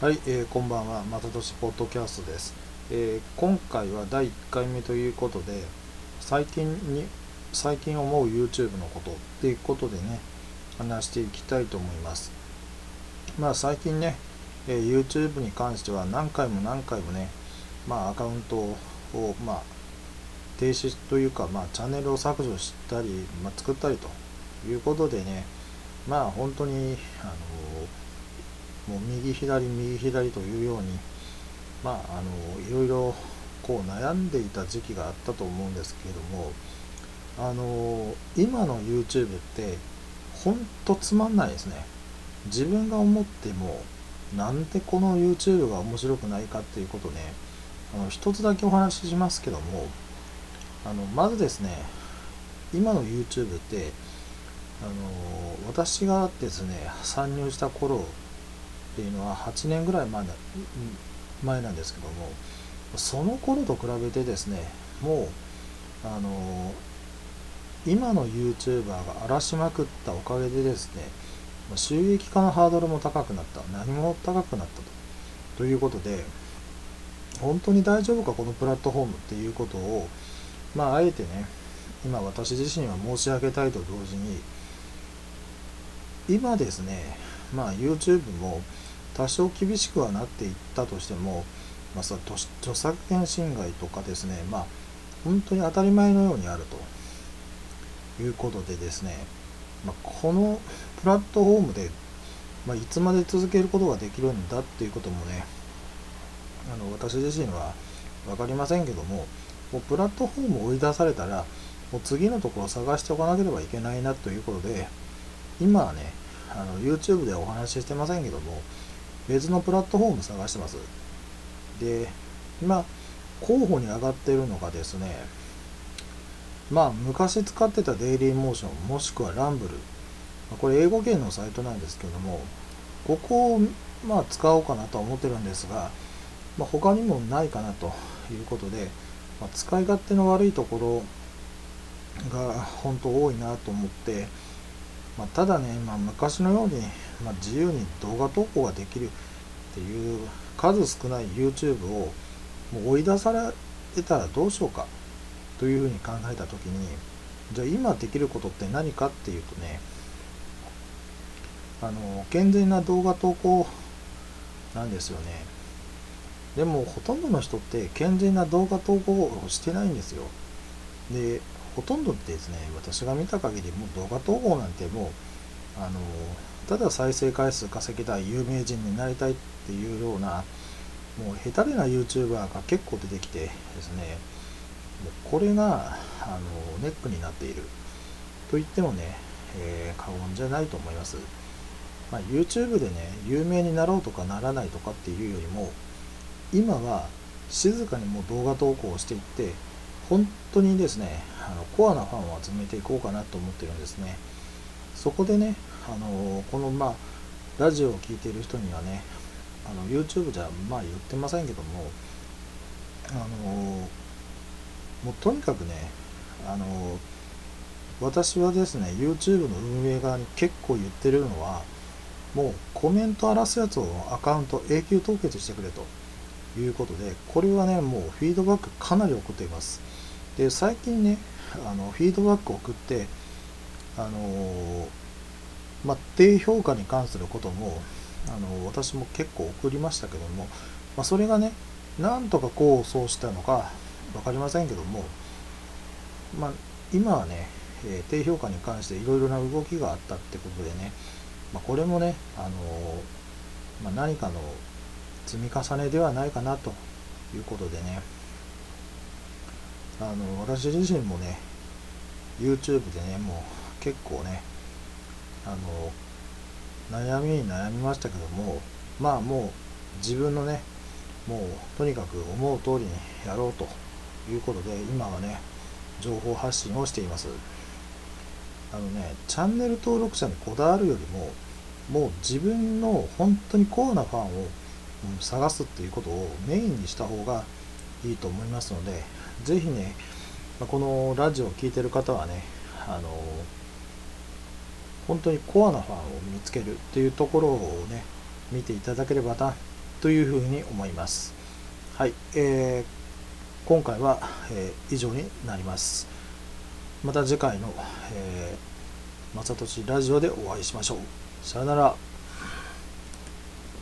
はい、えーこんばんは、またとしポッドキャストです、えー今回は第1回目ということで、最近に、最近思う YouTube のことっていうことでね、話していきたいと思います。まあ最近ね、えー YouTube に関しては何回も何回もね、まあアカウントを、まあ、停止というか、まあチャンネルを削除したり、まあ、作ったりということでね、まあ本当に、あのもう右左右左というようにまああのいろいろこう悩んでいた時期があったと思うんですけれどもあの今の YouTube ってほんとつまんないですね。自分が思ってもなんでこの YouTube が面白くないかっていうことねあの一つだけお話ししますけどもあのまずですね今の YouTube ってあの私がですね参入した頃っていうのは8年ぐらい前な前なんですけどもその頃と比べてですねもうあの今の YouTuber が荒らしまくったおかげでですね収益化のハードルも高くなった何も高くなったと。ということで本当に大丈夫かこのプラットフォームっていうことをまああえてね今私自身は申し上げたいと同時に今ですねまあ YouTube も多少厳しくはなっていったとしても、まあ、その著著作権侵害とかですねまあ本当に当たり前のようにあるということでですね、まあ、このプラットフォームで、まあ、いつまで続けることができるんだっていうこともねあの私自身は分かりませんけどももうプラットフォームを追い出されたらもう次のところを探しておかなければいけないなということで今はねあの YouTube でお話ししてませんけども別のプラットフォーム探してます。で今候補に上がってるのがですねまあ昔使ってたデイリーモーションもしくはランブルこれ英語圏のサイトなんですけどもここをまあ使おうかなとは思ってるんですが、まあ、他にもないかなということで、まあ、使い勝手の悪いところが本当多いなと思ってまあ、ただね、まあ、昔のように、まあ、自由に動画投稿ができるっていう数少ない YouTube をもう追い出されたらどうしようかというふうに考えた時にじゃあ今できることって何かっていうとねあの健全な動画投稿なんですよね。でもほとんどの人って健全な動画投稿をしてないんですよ。でほとんどですね、私が見た限り、もう動画投稿なんてもう、あの、ただ再生回数稼ぎたい、有名人になりたいっていうような、もう下手な YouTuber が結構出てきてですね、もうこれが、あの、ネックになっている。と言ってもね、えー過言じゃないと思います。まあ、YouTube でね、有名になろうとかならないとかっていうよりも、今は静かにもう動画投稿していって、本当にですね、あのコアなファンを集めていこうかなと思ってるんですね。そこでね、あのこのまあラジオを聴いている人にはね、あの YouTube じゃまあ言ってませんけども、あのもうとにかくね、あの私はですね、YouTube の運営側に結構言ってるのは、もうコメント荒らすやつをアカウント永久凍結してくれということで、これはね、もうフィードバックかなり送っています。で最近ねあのフィードバックを送ってあのまあ、低評価に関することもあの私も結構送りましたけども、まあ、それがねなんとかこうそうしたのか分かりませんけども、まあ、今はね、え低評価に関していろいろな動きがあったってことでね、まあ、これもね、あのまあ、何かの積み重ねではないかなということでねあの私自身もね YouTube でねもう結構ねあの悩みに悩みましたけどもまあもう自分のねもうとにかく思う通りにやろうということで今はね情報発信をしています。あのねチャンネル登録者にこだわるよりももう自分の本当にコアなファンを探すっていうことをメインにした方がいいと思いますので、ぜひね、このラジオを聴いてる方はね、あの、本当にコアなファンを見つけるっていうところをね、見ていただければな、というふうに思います。はい、えー、今回は、えー、以上になります。また次回の、えー、まさとしラジオでお会いしましょう。さよなら。